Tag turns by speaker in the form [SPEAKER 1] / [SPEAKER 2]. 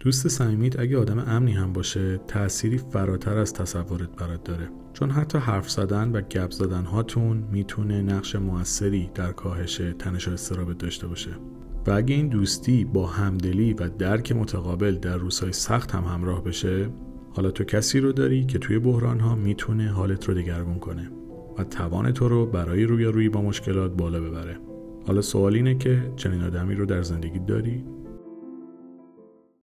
[SPEAKER 1] دوست صمیمیت اگه آدم امنی هم باشه تأثیری فراتر از تصورت برات داره. چون حتی حرف زدن و گپ زدن هاتون می‌تونه نقش موثری در کاهش تنش و استرابت داشته باشه. و اگه این دوستی با همدلی و درک متقابل در روزهای سخت هم همراه بشه حالا تو کسی رو داری که توی بحران ها می‌تونه حالت رو دگرگون کنه و توان تو رو برای روی روی با مشکلات بالا ببره. حالا سوال اینه که چنین آدمی رو در زندگی داری؟